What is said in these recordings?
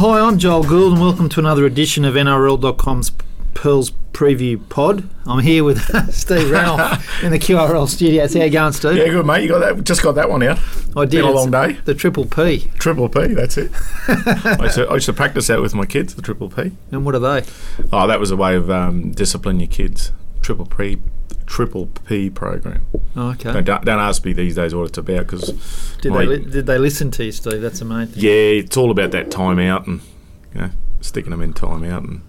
Hi, I'm Joel Gould, and welcome to another edition of NRL.com's Pearls Preview Pod. I'm here with Steve Renouf in the QRL studios. How you going, Steve? Yeah, good mate. You got that? Just got that one out. I did. Been a long day. The Triple P. Triple P. That's it. I, used to, I used to practice that with my kids. The triple P. And what are they? Oh, that was a way of um, disciplining your kids. Triple P. Triple P program. Oh, okay. Don't, don't ask me these days what it's about because Did my- they, li- did they listen to you, Steve? That's the main thing. yeah, it's all about that timeout and you know sticking them in timeout and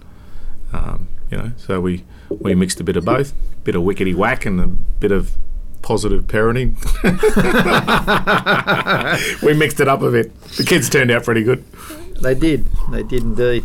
um, you know so we we mixed a bit of both, bit of wickety whack and a bit of positive parenting. we mixed it up a bit. The kids turned out pretty good. They did. They did indeed.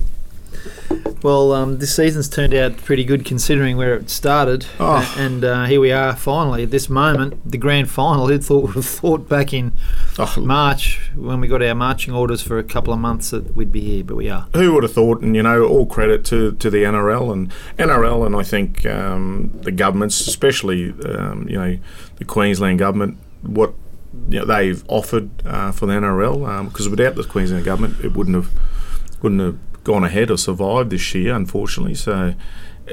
Well, um, this season's turned out pretty good considering where it started, Oh. And uh, here we are finally at this moment, the grand final. Who thought would have thought back in Oh, March when we got our marching orders for a couple of months that we'd be here, but we are. who would have thought? And you know, all credit to, to the NRL and NRL, and I think um, the governments, especially um, you know the Queensland government, what you know, they've offered uh, for the NRL. Because without the Queensland government, it wouldn't have wouldn't have gone ahead or survived this year, unfortunately. So,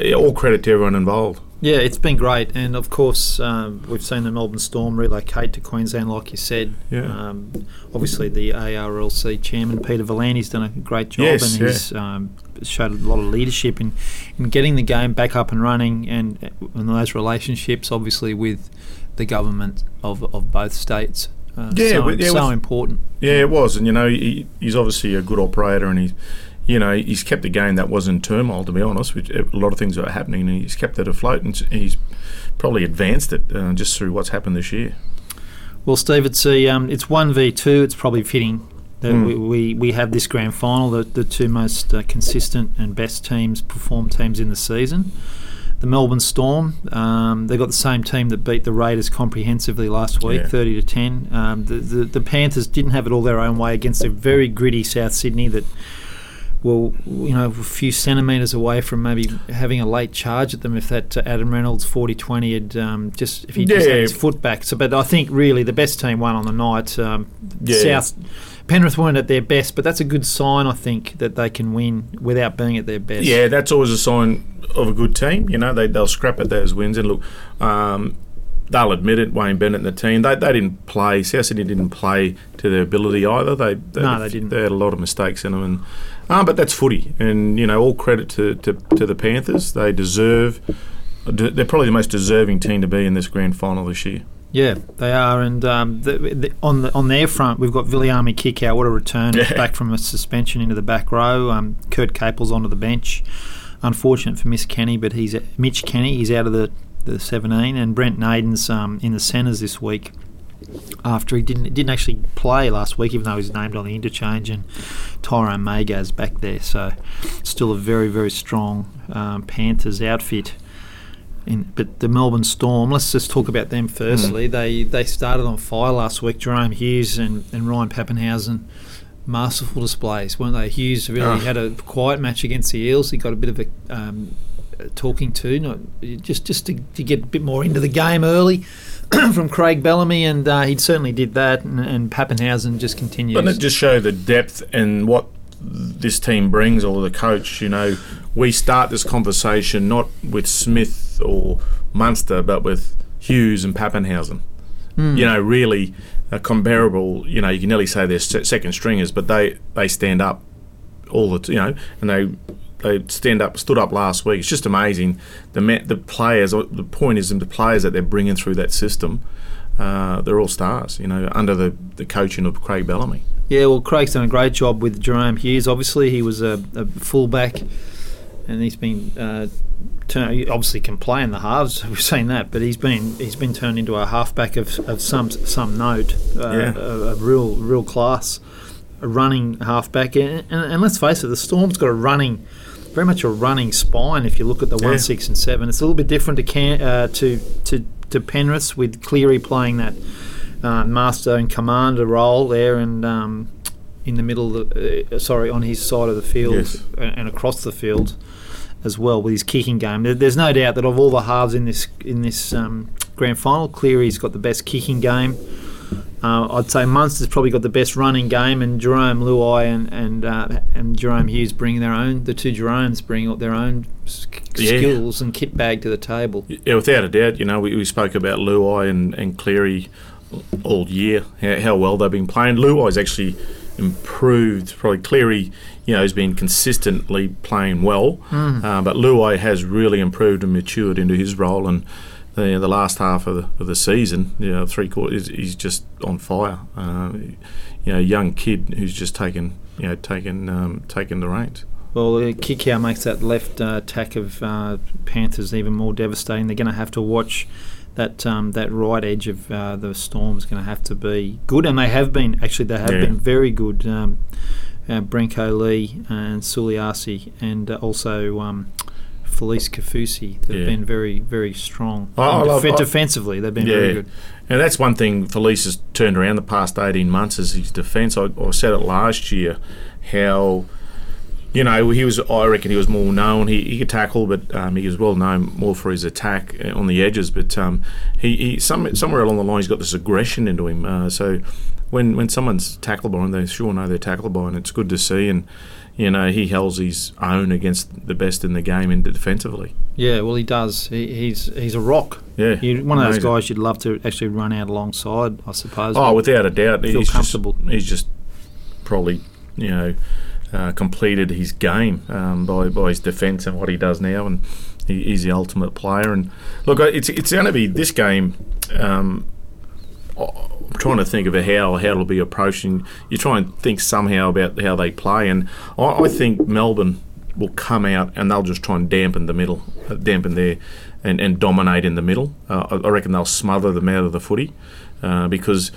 yeah, all credit to everyone involved. Yeah, it's been great, and of course um, we've seen the Melbourne Storm relocate to Queensland, like you said. Yeah. Um, obviously, the ARLC chairman Peter V'landys's done a great job, Yes, and yeah. he's um, showed a lot of leadership in, in getting the game back up and running, and, and those relationships, obviously, with the government of, of both states. Uh, Yeah, so, yeah, so with- important. Yeah, it was, and you know he, he's obviously a good operator, and he's you know he's kept a game that was in turmoil. To be honest, which a lot of things are happening, and he's kept it afloat, and he's probably advanced it uh, just through what's happened this year. Well, Steve, it's a um, it's one v two. It's probably fitting that Mm. we, we, we have this grand final. The, the two most uh, consistent and best teams, perform teams in the season. The Melbourne Storm, um, they got the same team that beat the Raiders comprehensively last week, Yeah. thirty to ten. Um, the, the the Panthers didn't have it all their own way against a very gritty South Sydney that. Well, you know, a few centimetres away from maybe having a late charge at them if that uh, Adam Reynolds 40-20 had um, just if he just had his foot back. So, but I think really the best team won on the night. Um, Yeah. South Penrith weren't at their best, but that's a good sign. I think that they can win without being at their best. Yeah, that's always a sign of a good team. You know, they they'll scrap at those wins, and look, um, they'll admit it. Wayne Bennett and the team, they, they didn't play. South Sydney didn't play to their ability either. They, they No, they didn't. They had a lot of mistakes in them, and um, but that's footy, and you know, all credit to, to, to the Panthers. They deserve. They're probably the most deserving team to be in this grand final this year. Yeah, they are, and um, the, the, on the, on their front, we've got Viliame Kikau. What a return Yeah. back from a suspension into the back row. Um, Kurt Capewell's onto the bench. Unfortunate for Miss Kenny, but he's Mitch Kenny. He's out of the, the 17, and Brent Naden's um, in the centres this week. After he didn't didn't actually play last week, even though he was named on the interchange, and Tyrone May's back there, so still a very very strong um, Panthers outfit. In, but the Melbourne Storm, let's just talk about them firstly. They they started on fire last week. Jahrome Hughes and, and Ryan Papenhuyzen, masterful displays, weren't they? Hughes really Oh. had a quiet match against the Eels. He got a bit of a um, talking to, not just just to, to get a bit more into the game early from Craig Bellamy, and uh, he certainly did that. And, and Papenhuyzen just continues. Doesn't it just show the depth and what this team brings, or the coach? You know, we start this conversation not with Smith or Munster, but with Hughes and Papenhuyzen. Hmm. You know, really uh, comparable. You know, you can nearly say they're second stringers, but they they stand up all the t- you know, and they they stand up, stood up last week. It's just amazing. The the players. The point is, the players that they're bringing through that system. Uh, they're all stars, you know, under the, the coaching of Craig Bellamy. Yeah, well, Craig's done a great job with Jahrome Hughes. Obviously, he was a, a fullback, and he's been uh, turn, he obviously can play in the halves. We've seen that, but he's been he's been turned into a halfback of, of some some note, uh, Yeah. a, a real real class, a running halfback. And, and, and let's face it, the Storm's got a running. Very much a running spine. If you look at the Yeah. one, six, and seven, it's a little bit different to Can, uh, to to to Penrith with Cleary playing that uh, master and commander role there, and um, in the middle, of the, uh, sorry, on his side of the field Yes. and, and across the field as well with his kicking game. There's no doubt that of all the halves in this in this um, grand final, Cleary's got the best kicking game. Uh, I'd say Munster's probably got the best running game, and Jarome Luai and and uh, and Jahrome Hughes bring their own. The two Jeromes bring their own Yeah. skills and kit bag to the table. Yeah, without a doubt. You know, we, we spoke about Luai and, and Cleary all year, how, how well they've been playing. Luai's actually improved. Probably Cleary, you know, has been consistently playing well, uh, but Luai has really improved and matured into his role. And the, the last half of the, of the season, you know, three quarters, he's just on fire. Uh, you know, young kid who's just taken, you know, taken um, taken the reins. Well, uh, Kikau makes that left uh, attack of uh, Panthers even more devastating. They're going to have to watch that um, that right edge of uh, the Storm's going to have to be good, and they have been actually. They have Yeah. been very good. Um, uh, Brenko Lee and Suliasi, and uh, also um, Felise Kaufusi. They've Yeah. been very, very strong. I- I And love- defensively, they've been very good. And that's one thing Felice has turned around the past 18 months is his defence. I, I said it last year how, you know, he was, I reckon he was more known. He, he could tackle, but um, he was well known more for his attack uh, on the edges. But um, he, he some, somewhere along the line, he's got this aggression into him. Uh, so when, when someone's tackled by him, they sure know they're tackled by him. It's good to see. And, you know, he holds his own against the best in the game in defensively. Yeah, well, he does. He, he's he's a rock. Yeah. He, one of those guys you'd love to actually run out alongside, I suppose. Oh, without a doubt, he's comfortable. Just, he's just probably, you know, uh, completed his game um, by by his defence and what he does now, and he, he's the ultimate player. And look, it's it's going to be this game. Um, trying to think of how how it'll be approaching. You try and think somehow about how they play, and I, I think Melbourne will come out and they'll just try and dampen the middle, dampen their, and, and dominate in the middle. Uh, I reckon they'll smother them out of the footy uh, because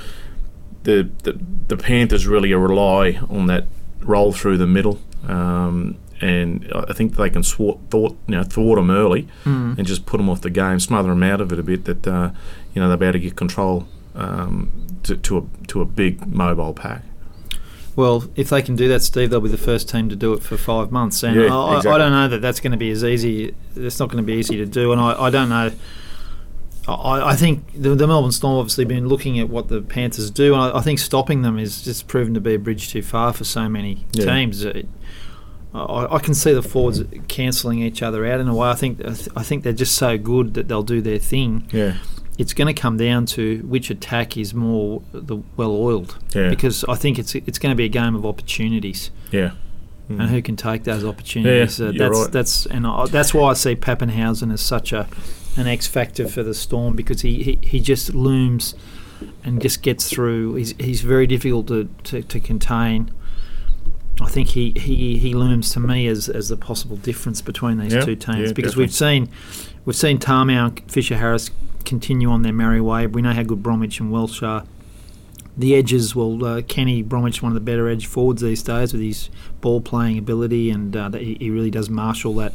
the, the the Panthers really rely on that roll through the middle. Um, and I think they can swat, thwart, you know, thwart them early and just put them off the game, smother them out of it a bit. That uh, you know they'll be able to get control um, to, to a to a big mobile pack. Well, if they can do that, Steve, they'll be the first team to do it for five months. And Yeah, I, I don't know that that's going to be as easy. It's not going to be easy to do. And I, I don't know. I, I think the, the Melbourne Storm obviously been looking at what the Panthers do, and I, I think stopping them is just proven to be a bridge too far for so many Yeah. teams. It, I, I can see the forwards cancelling each other out in a way. I think I think they're just so good that they'll do their thing. Yeah, It's going to come down to which attack is more the well oiled. Yeah. Because I think it's it's going to be a game of opportunities yeah. and who can take those opportunities. Yeah, uh, that's right. that's and I, that's why I see Papenhuyzen as such a an X factor for the Storm because he, he, he just looms and just gets through. He's he's very difficult to, to, to contain. I think he, he, he looms to me as, as the possible difference between these Yeah, two teams yeah, because we've seen we've seen Tamou and Fisher Harris continue on their merry way. We know how good Bromwich and Welsh are. The edges, well, uh, Kenny Bromwich, one of the better edge forwards these days with his ball playing ability, and uh, that he, he really does marshal that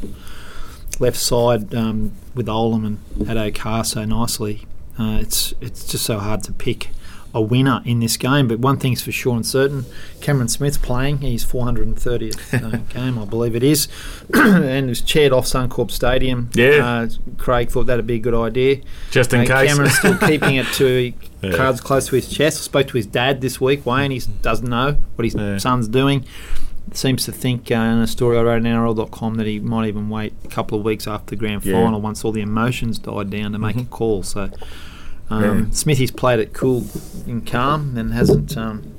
left side um, with Olam and Addo Carr so nicely. Uh, it's it's just so hard to pick a winner in this game. But one thing's for sure and certain: Cameron Smith's playing. He's 430th uh, game, I believe it is, and was chaired off Suncorp Stadium. Yeah. uh, Craig thought that'd be a good idea. Just in Uh, case. Cameron's still keeping it to Yeah. cards close to his chest. I spoke to his dad this week, Wayne. He doesn't know what his Yeah. son's doing. Seems to think uh, in a story I wrote on NRL.com that he might even wait a couple of weeks after the grand Yeah. final once all the emotions died down to make a call. So um, Yeah. Smithy's played it cool and calm and hasn't. Um,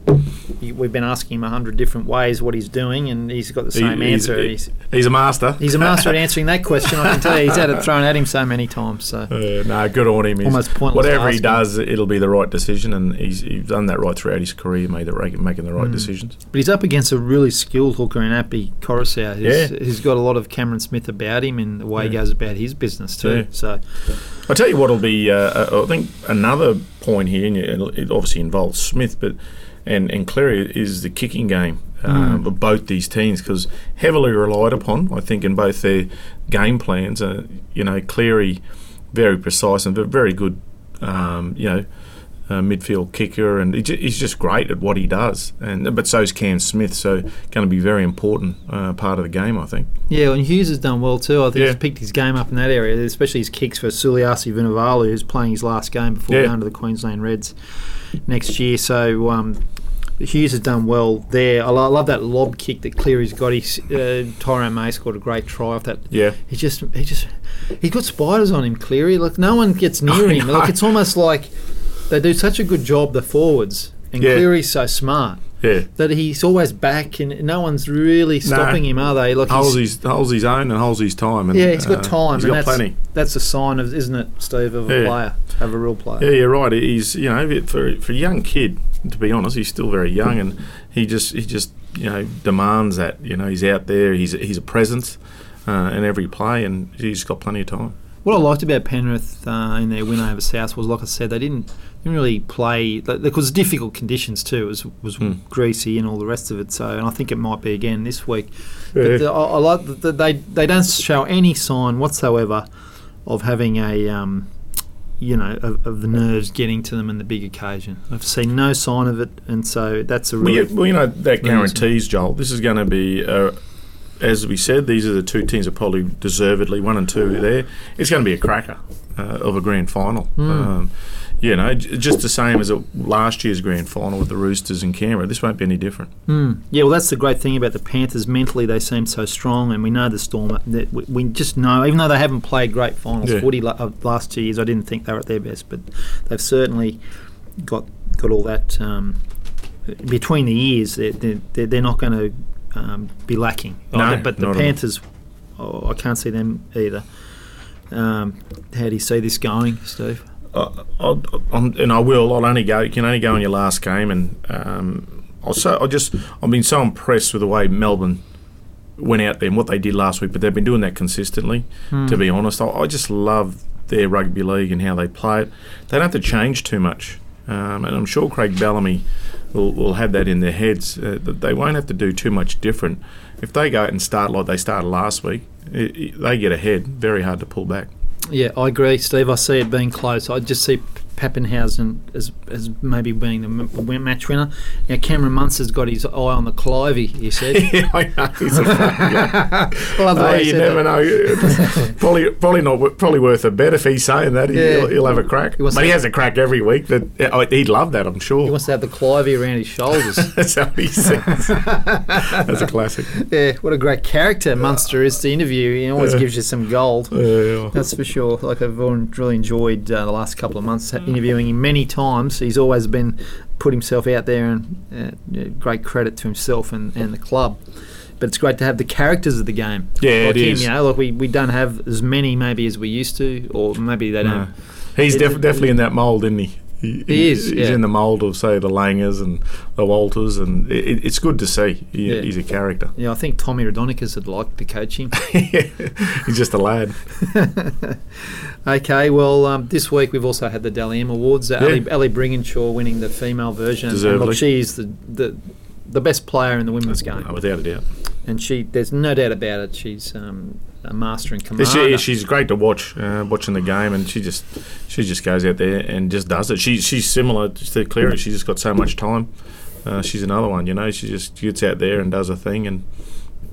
we've been asking him a hundred different ways what he's doing, and he's got the He- same he's, answer. he's, he's a master. he's a master at answering that question. I can tell you, he's had it thrown at him so many times. So. Uh, no, good on him. He's- Almost pointless Whatever he does, it'll be the right decision, and he's, he's done that right throughout his career, made the right, making the right Mm. decisions. But he's up against a really skilled hooker in Api Koroisau, who's, Yeah. who's got a lot of Cameron Smith about him and the way he goes about his business too. Yeah. So I tell you what'll be. Uh, I think another point here, and it obviously involves Smith, but and and Cleary is the kicking game um, of both these teams because heavily relied upon. I think in both their game plans. Uh, you know, Cleary very precise and ve- very good. Um, you know. uh, midfield kicker, and he's just great at what he does. And but so's Cam Smith, so going to be very important uh, part of the game, I think. Yeah, and Hughes has done well too. I think Yeah. he's picked his game up in that area, especially his kicks for Suliasi Vunivalu, who's playing his last game before Yeah. going to the Queensland Reds next year. So um, Hughes has done well there. I lo- love that lob kick that Cleary's got. He's, uh, Tyrone May scored a great try off that. Yeah, He just, he just, he's got spiders on him, Cleary. Like no one gets near him. Like it's almost like they do such a good job, the forwards, and Yeah. Cleary's so smart yeah. that he's always back, and no one's really stopping him, are they? Like he's- Holds his holds his own and holds his time. And, yeah, he's got uh, time. He's and got that's, plenty. That's a sign of, isn't it, Steve, of a Yeah. player, of a real player. Yeah, you're right. He's you know for for a young kid, to be honest, he's still very young, and he just he just you know demands that. You know, he's out there. He's he's a presence uh, in every play, and he's got plenty of time. What I liked about Penrith uh, in their win over South was, like I said, they didn't, didn't really play because difficult conditions too. It was was Hmm. greasy and all the rest of it. So, and I think it might be again this week. Yeah. But the, I, I like that that they they don't show any sign whatsoever of having a. Um, you know, of, of the nerves getting to them in the big occasion. I've seen no sign of it, and so that's a Well, you, well, you know that guarantees, Joel. This is going to be, uh, as we said, these are the two teams that probably deservedly one and two there. It's going to be a cracker uh, of a grand final. Hmm. Um, you know, j- just the same as last year's grand final with the Roosters in Canberra. This won't be any different. Mm. Yeah, well, that's the great thing about the Panthers. Mentally, they seem so strong, and we know the Storm. That we, we just know, even though they haven't played great finals Yeah. footy the last two years, I didn't think they were at their best, but they've certainly got got all that um, between the ears. They're, they're, they're not going to um, be lacking. No, but the not at all. Panthers, oh, I can't see them either. Um, how do you see this going, Steve? I, I, I'm, and I will. I'll only go. You can only go in your last game, and um, I'll so I just I've been so impressed with the way Melbourne went out there and what they did last week. But they've been doing that consistently. To be honest, I, I just love their rugby league and how they play it. They don't have to change too much, um, and I'm sure Craig Bellamy will, will have that in their heads. Uh, that they won't have to do too much different. If they go out and start like they started last week, it, it- they get ahead. Very hard to pull back. Yeah, I agree, Steve. I see it being close. I just see Papenhuyzen as, as maybe being the m- match winner. Now, Cameron Munster's got his eye on the Clivey, you said. yeah, I know. He's a funny guy. Love the way Hey, he you said never that. know. probably, probably not. Probably worth a bet if he's saying that. He, Yeah. will he'll have a crack. He but he has a crack every week. That uh, he'd love that, I'm sure. He wants to have the Clivey around his shoulders. That's how he says. That's a classic. yeah, what a great character Munster is to interview. He always Yeah. gives you some gold. Uh, That's for sure. Like I've really enjoyed uh, the last couple of months interviewing him many times. He's always been put himself out there, and uh, great credit to himself and, and the club. But it's great to have the characters of the game. Yeah, like it him, is. You know, like we, we don't have as many maybe as we used to, or maybe they no. don't. He's def- definitely in that mould, isn't he? He, He is, He's yeah. in the mould of, say, the Langers and the Walters, and it, it's good to see. He, Yeah. He's a character. Yeah, I think Tommy Raudonikis would like to coach him. he's just a lad. okay, well, um, this week we've also had the Dally M Awards. Uh, Yeah. Ali Brigginshaw winning the female version. And Deservedly. look, she is the, the the best player in the women's game. Without a doubt. and she there's no doubt about it. She's um, a master and commander. She, she's great to watch, uh, watching the game, and she just she just goes out there and just does it. She, she's similar to Cleary. She's just got so much time. Uh, she's another one, you know. She just gets out there and does a thing, and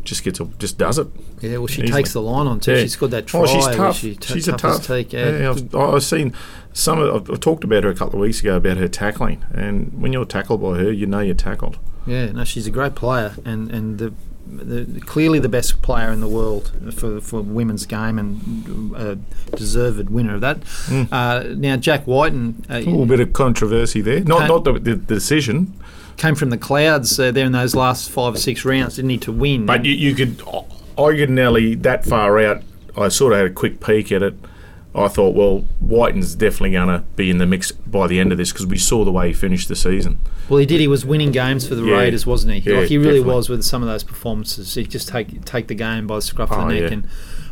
just gets a, just does it. yeah, well, she easily. takes the line on too. Yeah. She's got that try. Oh, she's tough. She t- she's a tough teak, Yeah, yeah. I've, I've seen some. Of, I've talked about her a couple of weeks ago about her tackling, and when you're tackled by her, you know you're tackled. Yeah, no, she's a great player, and and the, the clearly the best player in the world for for women's game, and a deserved winner of that. Mm. Uh, now, Jack Wighton uh, A little bit of controversy there. Not Can't- the, the, decision, came from the clouds uh, there in those last five or six rounds. Didn't need to win, but you, you could. I could nearly that far out. I sort of had a quick peek at it. I thought, well, Wighton's definitely going to be in the mix by the end of this because we saw the way he finished the season. Well, he did. He was winning games for the Yeah. Raiders, wasn't he? Yeah, like he really definitely. was with some of those performances. He just take take the game by the scruff of Oh, the neck, yeah. and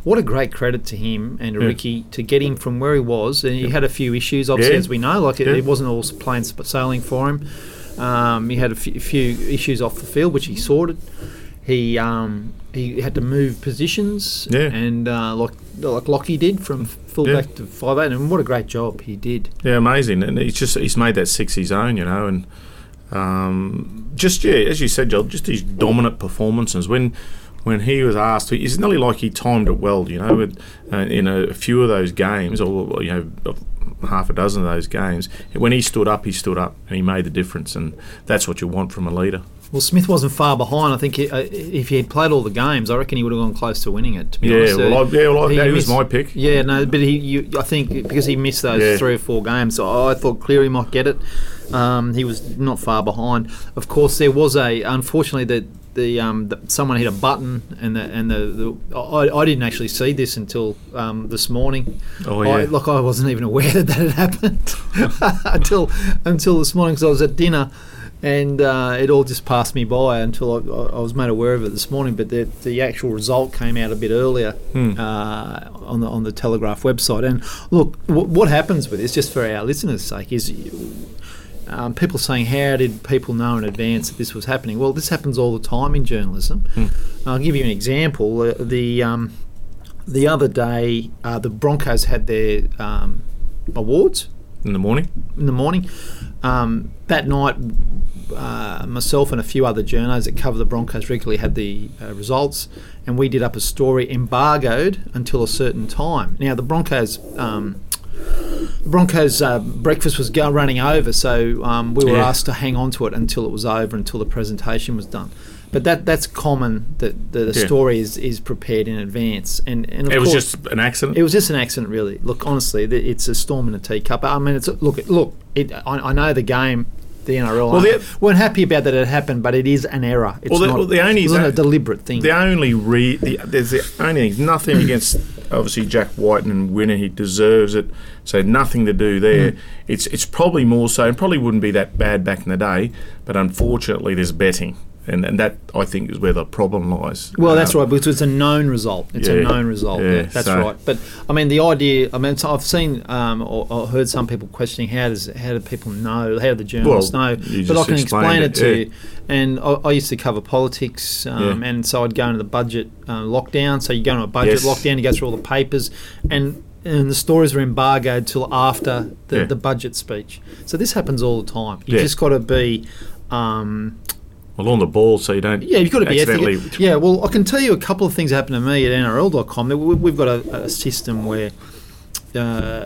what a great credit to him and to. Ricky to get him from where he was. And he had a few issues, obviously, as we know. Like it, it wasn't all plain sailing for him. Um, he had a few, few issues off the field, which he sorted. He um, he had to move positions, Yeah. and uh, like like Lockie did from fullback to five eight, and what a great job he did. Yeah, amazing, and he's just he's made that six his own, you know, and um, just yeah, as you said, Joel, just his dominant performances when. When he was asked, it's nearly like he timed it well, you know. With, uh, in a few of those games, or you know, half a dozen of those games, when he stood up, he stood up, and he made the difference, and that's what you want from a leader. Well, Smith wasn't far behind. I think he, uh, if he had played all the games, I reckon he would have gone close to winning it. To be Yeah, honest, well, I, yeah, well, I, he that was my pick. Yeah, no, but he, you, I think because he missed those Yeah. three or four games, I thought Cleary might get it. Um, he was not far behind. Of course, there was a unfortunately that the, um, the someone hit a button and the and the, the I, I didn't actually see this until um, this morning. Oh I, yeah, like I wasn't even aware that that had happened until until this morning because I was at dinner. And uh, it all just passed me by until I, I was made aware of it this morning. But the, the actual result came out a bit earlier Hmm. uh, on the on the Telegraph website. And look, w- what happens with this, just for our listeners' sake, is um, people saying, "How did people know in advance that this was happening?" Well, this happens all the time in journalism. Hmm. I'll give you an example. Uh, the um, the other day, uh, the Broncos had their um, awards in the morning. in the morning. Um, that night, uh, myself and a few other journos that cover the Broncos regularly had the uh, results, and we did up a story embargoed until a certain time. Now, the Broncos. Um, Broncos uh, breakfast was go- running over, so um, we were Yeah. asked to hang on to it until it was over, until the presentation was done. But that that's common that, the, a Yeah. story is, is prepared in advance, and, and of It was course, just an accident. it was just an accident, really. Look, honestly, it's a storm in a teacup. I mean, it's look, look. It, I, I know the game, the NRL. Well, the- weren't happy about that it happened, but it is an error. It's Well, the- not. well, the only- wasn't a deliberate thing. The only re the, there's the only thing, nothing against obviously Jack Wighton winner he deserves it. So nothing to do there. Hmm. It's it's probably more so. and probably wouldn't be that bad back in the day, but unfortunately there's betting, and and that I think is where the problem lies. well, that's Uh, right, because it's a known result. It's a known result. yeah, Yeah, that's so- right. But I mean, the idea. I mean, so I've seen um, or, or heard some people questioning how does how do people know? How do the journalists Well, know? But I can explain it it, to yeah. you. And I, I used to cover politics, um, Yeah. and so I'd go into the budget uh, lockdown. So you go into a budget Yes. lockdown, you go through all the papers, and and the stories were embargoed till after the, Yeah. the budget speech. So this happens all the time. You Yeah. just got to be. Um, well on the ball, so you don't. yeah, you've got to be ethical. Yeah, well, I can tell you a couple of things that happened to me at NRL.com. We've got a, a system where uh,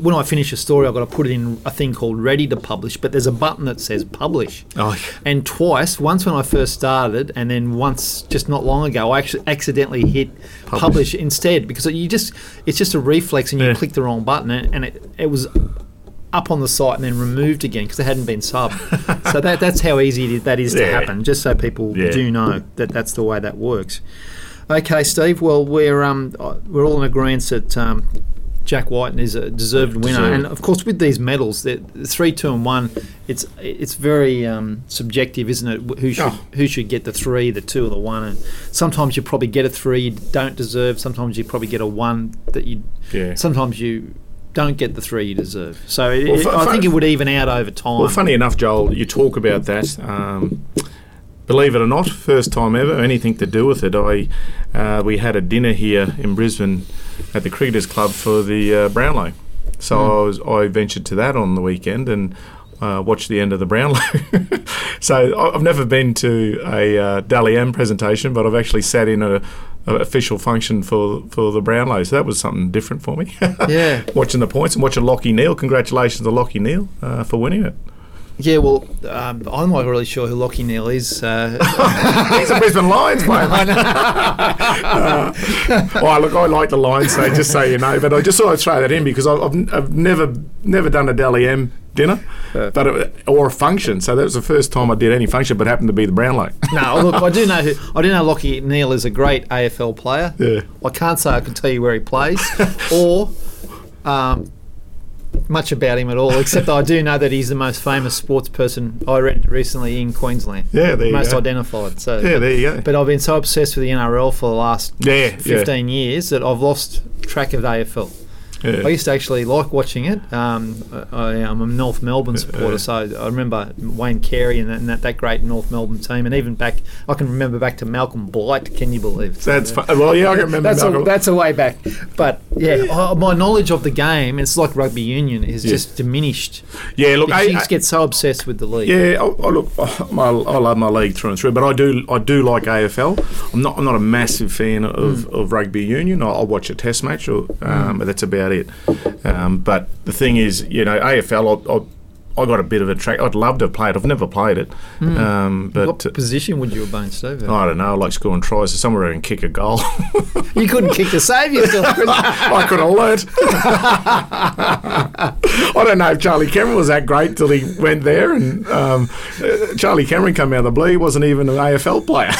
when I finish a story, I've got to put it in a thing called ready to publish, but there's a button that says publish. Oh, And twice, once when I first started, and then once just not long ago, I actually accidentally hit publish, Publish. instead because you just it's just a reflex and you Yeah. click the wrong button and, and it, it was up on the site and then removed again because it hadn't been subbed. so that that's how easy is, that is to happen. Just so people Yeah. do know that that's the way that works. Okay, Steve. Well, we're um uh, we're all in agreement that um, Jack Wighton is a deserved winner, and of course with these medals, three, two, and one, it's it's very um, subjective, isn't it? Who should Oh. who should get the three, the two, or the one? And sometimes you probably get a three you don't deserve. Sometimes you probably get a one that you. yeah. Sometimes you don't get the three you deserve. So it, Well, I think it would even out over time. Well, funny enough, Joel, you talk about that. Um, believe it or not, first time ever, anything to do with it. I uh, we had a dinner here in Brisbane at the Cricketers Club for the uh, Brownlow. So Hmm. I was I ventured to that on the weekend and. Uh, watched the end of the Brownlow. so I've never been to a uh, Dally M presentation, but I've actually sat in a official function for for the Brownlow. So that was something different for me. yeah. watching the points and watching Lachie Neale. Congratulations to Lachie Neale uh, for winning it. Yeah, well, um, I'm not really sure who Lachie Neale is. Uh, He's a Brisbane Lions player. uh, well, look, I like the Lions, so just so you know. But I just thought I'd throw that in because I've, I've, I've never never done a Dally M dinner, Uh. but it, or a function. So that was the first time I did any function, but happened to be the Brownlow. no, look, I do know who. I do know Lachie Neale is a great AFL player. yeah. I can't say I can tell you where he plays or um, much about him at all, except I do know that he's the most famous sports person I read recently in Queensland. Yeah, there you most go. identified. So, Yeah, there you go. but I've been so obsessed with the NRL for the last Yeah, yeah. 15 years that I've lost track of AFL. Yeah. I used to actually like watching it. Um, I, I'm a North Melbourne supporter, Yeah. so I remember Wayne Carey and that, and that, that great North Melbourne team, and even back, I can remember back to Malcolm Blight. Can you believe? That's fun. Well, yeah, I can remember. That's a, Malcolm. that's a way back, but yeah, oh, my knowledge of the game, it's like rugby union, is Yeah. just diminished. yeah, look, I, you I- get so obsessed with the league. Yeah, I, I look, I, I love my league through and through, but I do, I do like AFL. I'm not, I'm not a massive fan of, of rugby union. I, I'll watch a test match, or, um, but that's about it. Um, but the thing is, you know, AFL, I, I, I got a bit of a track. I'd love to have played. I've never played it, um, but what position would you have been, Steve? I don't know. I like scoring tries. So somewhere I can kick a goal. You couldn't kick to save yourself. I could have learnt. I don't know if Charlie Cameron was that great till he went there, and um, uh, Charlie Cameron come out of the blue. He wasn't even an AFL player.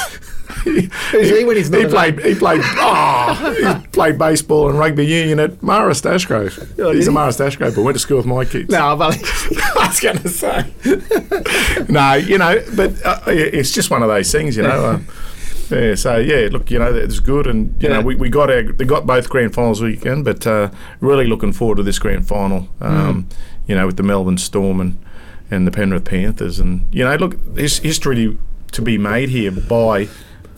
Who's he when he's he played. He played. Oh, he played baseball and rugby union at Marist Ashgrove. Oh, He's a he? Marist Ashgrove, but went to school with my kids. No, but I was going to say. no, you know, but uh, it's just one of those things, you know. Um, yeah, so yeah, look, you know, it's good, and you Yeah. know, we, we got our, they got both grand finals weekend, but uh, really looking forward to this grand final. Um, You know, with the Melbourne Storm and and the Penrith Panthers, and you know, look, there's history to be made here by.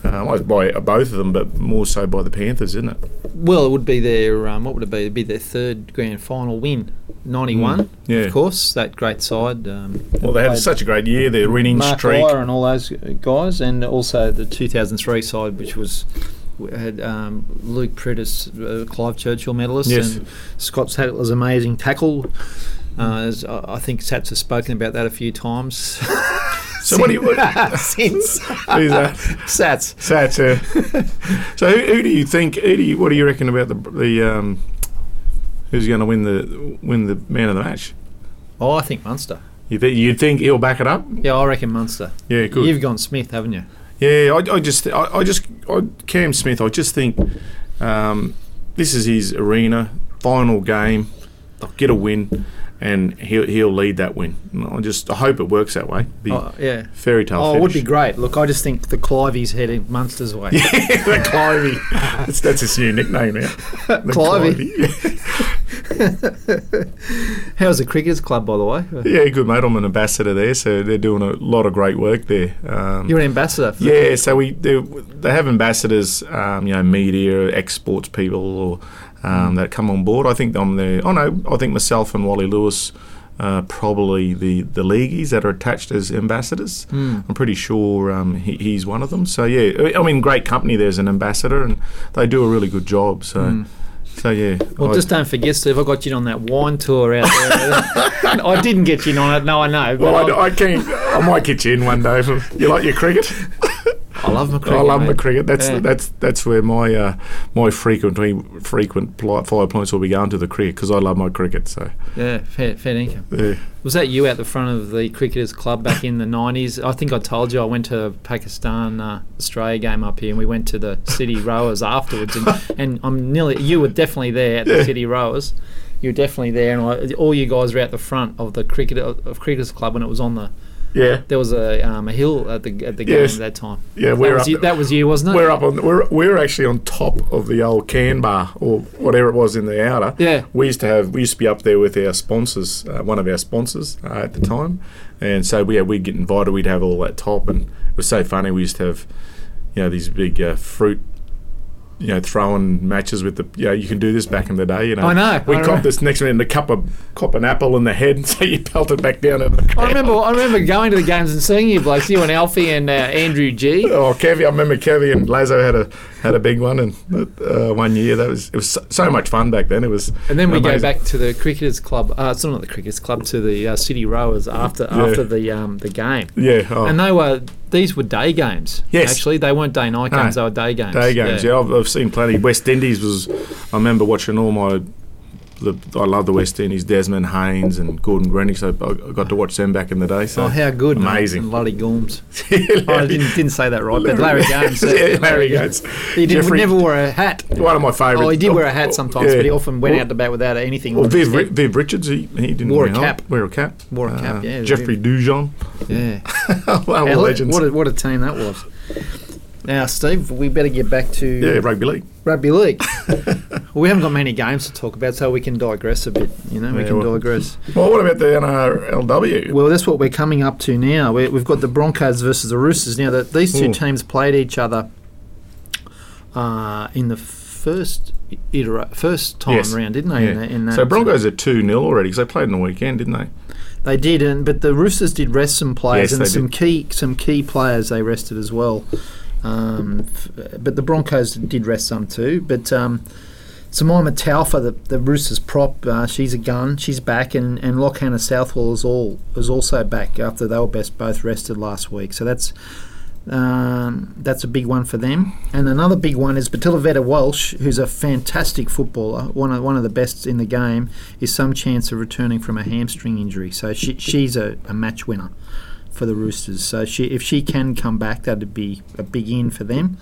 Uh, well, by both of them, but more so by the Panthers, isn't it? well, it would be their um, what would it be? It'd be their third grand final win, ninety-one. Mm, yeah. of course, that great side. Um, Well, they had such a great year. Their winning Mark streak. And all those guys, and also the two thousand three side, which was had um, Luke Priddis, uh, Clive Churchill medalist, Yes. and Scott Sattler's amazing tackle. Uh, I think Sats has spoken about that a few times. So what do you? What, Since who's that? Sats. Sats, uh, so who, who do you think? Who do you, what do you reckon about the the um, who's going to win the win the man of the match? Oh, I think Munster. You th- you'd think he'll back it up? Yeah, I reckon Munster. Yeah, good. You've gone Smith, haven't you? yeah, I, I just I, I just I, Cam Smith. I just think um, this is his arena final game. They'll get a win, and he'll he'll lead that win. I just I hope it works that way. Oh, yeah. fairy tale. Oh, it would be great. Look, I just think the Clivey's heading Munster's way. the Clivey. that's, that's his new nickname now. The Clivey. Clivey. How's the Cricketers Club, by the way? Yeah, good mate. I'm an ambassador there, so they're doing a lot of great work there. Um, You're an ambassador. For yeah, so we they, they have ambassadors, um, you know, media, exports people, or um, that come on board. I think I'm there. Oh no, I think myself and Wally Lewis. Uh, probably the the leagueies that are attached as ambassadors. Hmm. I'm pretty sure um, he, he's one of them. So yeah, I mean, great company. There's an ambassador, and they do a really good job. So, so yeah. Well, I- just don't forget, Steve. I got you on that wine tour out there. I didn't get you in on it. No, I know. But well, I, I, I can I might get you in one day. For, you like your cricket? I love my cricket. I love my mate. cricket. That's Yeah. that's that's where my uh, my frequent frequent five points will be going to the cricket because I love my cricket. So Yeah, fair, fair income. yeah. Was that you out the front of the Cricketers Club back in the 90s? I think I told you I went to a Pakistan uh, Australia game up here and we went to the City Rowers afterwards. And, and I'm nearly, you were definitely there at the City Rowers. You were definitely there, and I, all you guys were out the front of the cricket of Cricketers Club when it was on the. Yeah There was a um, a hill at the at the game Yes. at that time. yeah That we're was, up. you, that was you, wasn't it? we're up on we're we're actually on top of the old can bar or whatever it was in the outer. Yeah. We used to have we used to be up there with our sponsors, uh, one of our sponsors uh, at the time, and so we yeah, we'd get invited. We'd have all that top, and it was so funny. We used to have you know these big uh, fruit. You know, throwing matches with the. Yeah, you can do this back in the day. You know, I know, We I caught this next in the cup of cop an apple in the head, so you pelt it back down. I remember I remember going to the games and seeing you blokes, you and Alfie and uh, Andrew Gee Oh, Kevy! I remember Kevy and Lazo had a had a big one, and uh, one year that was it was so, so much fun back then. It was, And then we go back to the cricketers club. Uh, it's not the cricketers club to the uh, city rowers after Yeah. after the um, the game. Yeah, oh, And they were these were day games. Yes. actually they weren't day night No. games. They were day games. day games. Yeah, I've, I've seen plenty. West Indies was. I remember watching all my. The, I love the West Indies. Desmond Haynes and Gordon Greenidge. So I, I got to watch them back in the day. So Oh, how good! Amazing. And Larry Gorms. Oh, I didn't, didn't say that right, but Larry uh, yeah, Larry Gomes. He didn't, Jeffrey- never wore a hat. One of my favourite. Oh, he did wear a hat sometimes, yeah. but he often went Well- out the bat without anything. Well, Viv, Ri- Viv Richards, he, he didn't Wore a wear cap. Wear a cap. Wore a cap, Uh, yeah, Jeffrey Dujon. yeah. well, legends. What a, what a team that was. Now, Steve, we better get back to Yeah, rugby league. rugby league. well, we haven't got many games to talk about, so we can digress a bit. You know, we Yeah, can well- digress. Well, what about the NRLW? Well, that's what we're coming up to now. we we've got the Broncos versus the Roosters. Now, that these two Ooh. teams played each other uh, in the first itera- first time Yes. round, didn't they? Yeah. In, that, in that so Broncos are 2 0 already because they played in the weekend, didn't they? They did, and but the Roosters did rest some players, Yes, and some did. key some key players they rested as well. Um, f- but the Broncos did rest some too. But um, Taufa, the, the Roosters prop, uh, she's a gun. She's back, and and Lockhannah Southwell is all is also back after they were best both rested last week. So that's. Um, that's a big one for them, and another big one is Botille Vette-Welsh, who's a fantastic footballer, one of one of the best in the game, is some chance of returning from a hamstring injury. So she, she's a, a match winner for the Roosters. So she, if she can come back, that'd be a big in for them.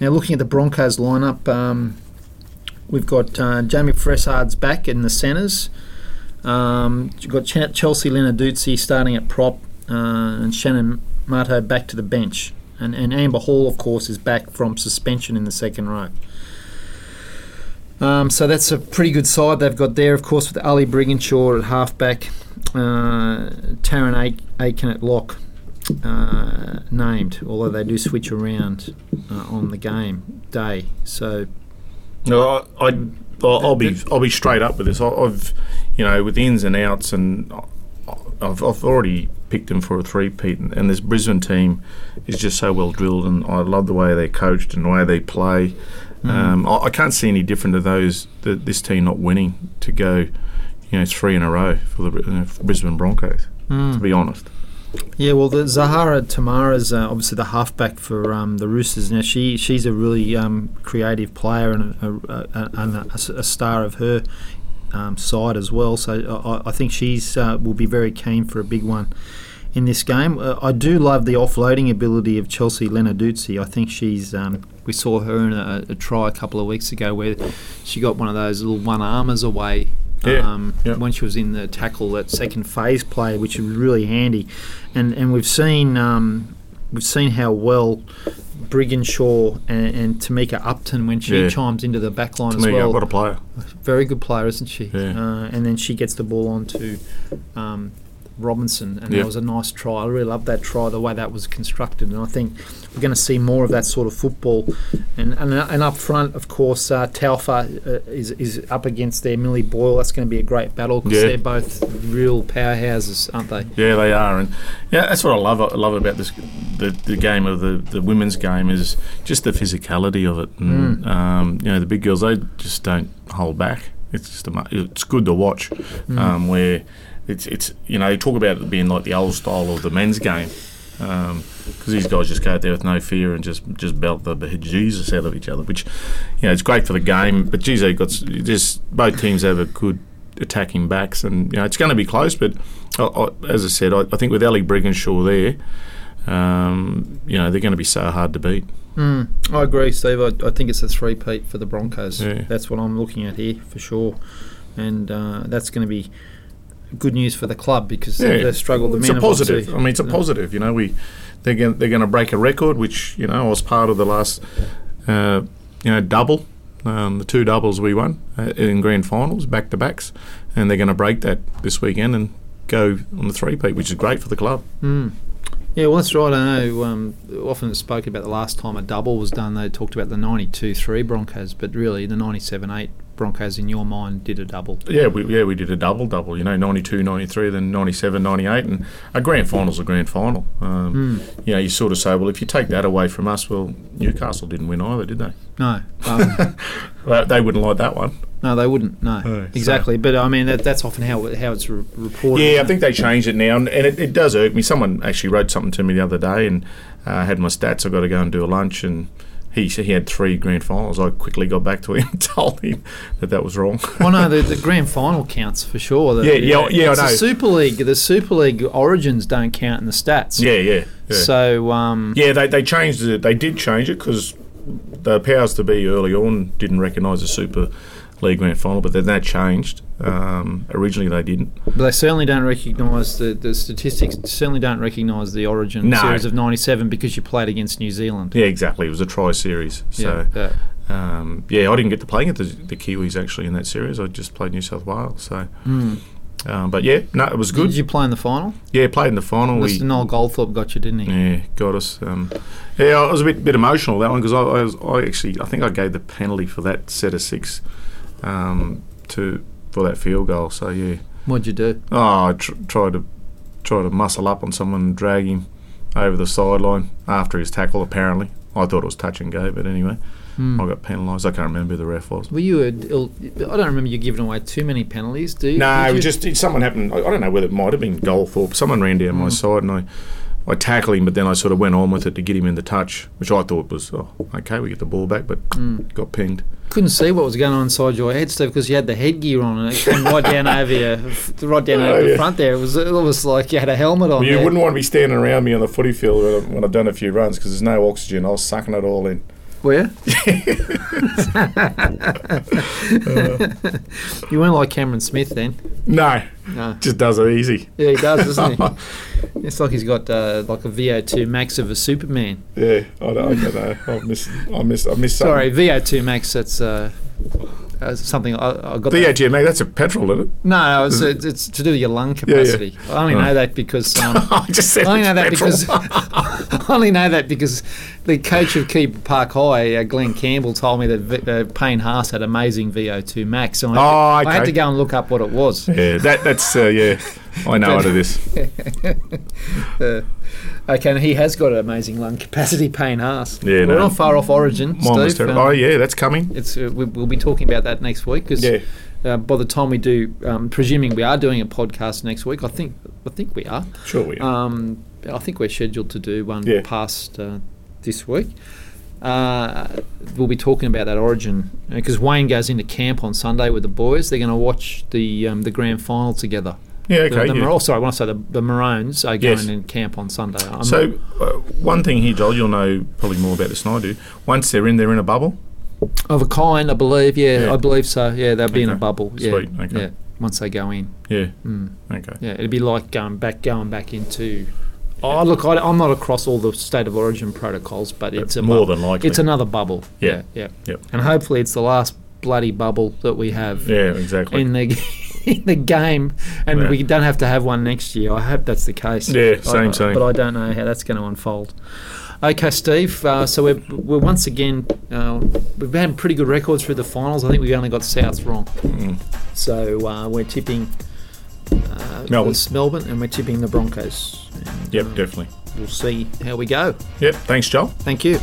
Now, looking at the Broncos lineup, um, we've got uh, Jayme Fressard's back in the centres. Um, you've got Ch- Chelsea Lenarduzzi starting at prop, uh, and Shannon Mato back to the bench. And, and Amber Hall, of course, is back from suspension in the second row. Um, so that's a pretty good side they've got there, of course, with Ali Brigginshaw at halfback, uh, Taryn Ake- Aiken at lock, uh, named, although they do switch around uh, on the game day. So No, I, I, I'll, I'll be I'll be straight up with this. I- I've, you know, with ins and outs, and I've, I've already picked them for a three-peat. And, and this Brisbane team is just so well drilled, and I love the way they're coached and the way they play. Um, I, I can't see any different to those that this team not winning to go, you know, three in a row for the Brisbane Broncos. To be honest, Yeah, well, the Zahara Temara's uh, obviously the halfback for um, the Roosters. Now she she's a really um, creative player and a, a, a, a, a star of her um, side as well. So I, I think she's uh, will be very keen for a big one in this game. Uh, I do love the offloading ability of Chelsea Lenarduzzi. I think she's. Um, we saw her in a, a try a couple of weeks ago where she got one of those little one armers away. Yeah, Um, yeah. When she was in the tackle, that second phase play, which was really handy, and and we've seen um, we've seen how well Brigginshaw and, and Tamika Upton when she Yeah. chimes into the back line to as well. what a player. Very good player, isn't she? Yeah. Uh, and then she gets the ball on to um, Robinson, and Yeah. that was a nice try. I really love that try, the way that was constructed, and I think we're going to see more of that sort of football. And and, and up front, of course, uh, Taufa uh, is is up against their Millie Boyle. That's going to be a great battle because Yeah. they're both real powerhouses, aren't they? Yeah, they are, and yeah, that's what I love. I love about this, the, the game of the, the women's game is just the physicality of it. And, um, you know, the big girls they just don't hold back. It's just a, it's good to watch. Um, where it's it's you know you talk about it being like the old style of the men's game. Because these guys just go out there with no fear and just just belt the Jesus out of each other, which you know it's great for the game. But geez, they got just both teams have a good attacking backs, and you know it's going to be close. But I, I, as I said, I, I think with Ali Brigginshaw there, um, you know they're going to be so hard to beat. Mm, I agree, Steve. I, I think it's a three-peat for the Broncos. Yeah. That's what I'm looking at here for sure, and uh, that's going to be good news for the club because Yeah. they've struggled. The It's a positive. I mean, it's a positive. You know, we they're going they're going to break a record, which you know I was part of the last uh, you know double, um, the two doubles we won uh, in grand finals, back to backs, and they're going to break that this weekend and go on the three peat, which is great for the club. Mm. Yeah, well, that's right. I know. Um, often it's spoken about the last time a double was done. They talked about the 92-3 Broncos, but really the 97-8 Broncos, in your mind, did a double. Yeah, we yeah we did a double double. You know, 92, 93, then 97, 98, and a grand final's a grand final. Um, You know, you sort of say, well, if you take that away from us, well, Newcastle didn't win either, did they? No, um, they wouldn't like that one. no, they wouldn't. No, Oh, so- exactly. But I mean, that, that's often how how it's re- reported. Yeah, I it? think they changed it now, and, and it, it does irk me. Someone actually wrote something to me the other day, and uh, I had my stats. I got to go and do a lunch, and he he had three grand finals. I quickly got back to him and told him that that was wrong. Well, no, the, the grand final counts for sure. The- Yeah, yeah, yeah, I it's the know. Super League, the Super League origins don't count in the stats. yeah, yeah, yeah. So, um, yeah, they, they changed it. They did change it because the powers to be early on didn't recognise the Super league grand final, but then that changed. Um, originally, they didn't. But they certainly don't recognise the, the statistics. Certainly don't recognise the Origin No. series of '97 because you played against New Zealand. Yeah, exactly. It was a try series. So, yeah. um, yeah, I didn't get to play against the, the Kiwis actually in that series. I just played New South Wales. So, Mm. um, but yeah, no, it was good. Did you play in the final? yeah, played in the final. We, Mr. Noel Goldthorpe got you, didn't he? Yeah, got us. Um, yeah, I was a bit bit emotional that one because I, I, was, I actually I think I gave the penalty for that set of six um, to for that field goal. So yeah, What'd you do? oh, I tr- tried to try to muscle up on someone and drag him over the sideline after his tackle. Apparently, I thought it was touch and go, but anyway, Hmm. I got penalised. I can't remember who the ref was. Were you? A, I don't remember you giving away too many penalties, do you? No, Did you? just someone happened. I, don't know whether it might have been Goldthorpe. Someone ran down my side and I, I tackled him, but then I sort of went on with it to get him in the touch, which I thought was oh, okay. We get the ball back, but mm. got pinged. couldn't see what was going on inside your head, Steve, because you had the headgear on and it came right down over your, right down Oh, over the front there. It was almost like you had a helmet on. Well, you there. wouldn't want to be standing around me on the footy field uh, when I've done a few runs because there's no oxygen. I was sucking it all in. Were you? you weren't like Cameron Smith then. No, No. just does it easy. Yeah, he does, doesn't he? it's like he's got uh, like a VO2 max of a Superman. Yeah, I don't, I don't know. I miss, I miss, I miss Sorry, something. VO2 max. That's uh, uh, something I, I got. The that- AGM—that's a petrol, isn't it? No, no, it's, it's, it's to do with your lung Yeah, yeah. capacity. I only know that because um, I just said I only know that petrol. because I only know that because the coach of Keebra Park High, uh, Glenn Campbell, told me that v- uh, Payne Haas had amazing VO2 max. So I, Oh, I had to go and look up what it was. yeah, that, that's, uh, yeah, I know out of this. Uh, okay, and he has got an amazing lung capacity, Payne Haas. Yeah, We're no. not far off Origin, Mine Steve. terrible. Um, oh, yeah, that's coming. It's uh, we, we'll be talking about that next week because Yeah. uh, by the time we do, um, presuming we are doing a podcast next week, I think I think we are. Sure we are. Um, I think we're scheduled to do one Yeah. past uh, this week. Uh, we'll be talking about that Origin because Wayne goes into camp on Sunday with the boys. They're going to watch the um, the grand final together. Yeah, okay. the yeah. Mar- oh, sorry, I say the, the Maroons are going Yes. in camp on Sunday. I'm So, uh, one thing here, Joel, you'll know probably more about this than I do. Once they're in, they're in a bubble. of a kind, I believe. Yeah, Yeah. I believe so. Yeah, they'll be in a Okay. bubble. Yeah, okay. yeah. Once they go in. Yeah. Mm. Okay. Yeah, it'd be like going back, going back into. Oh, look, I, I'm not across all the state of origin protocols, but it's a more bu- than likely. It's another bubble. Yeah. yeah, Yep. And hopefully, it's the last bloody bubble that we have Yeah, exactly. in the in the game, and Yeah. we don't have to have one next year. I hope that's the case. Yeah, I- same, same. But I don't know how that's going to unfold. Okay, Steve. Uh, so we're, we're once again uh, we've had pretty good records through the finals. I think we've only got South wrong. Mm. So uh, we're tipping uh, Melbourne. Melbourne, and we're tipping the Broncos. And, Yep, uh, definitely. We'll see how we go. Yep. Thanks, Joel. Thank you.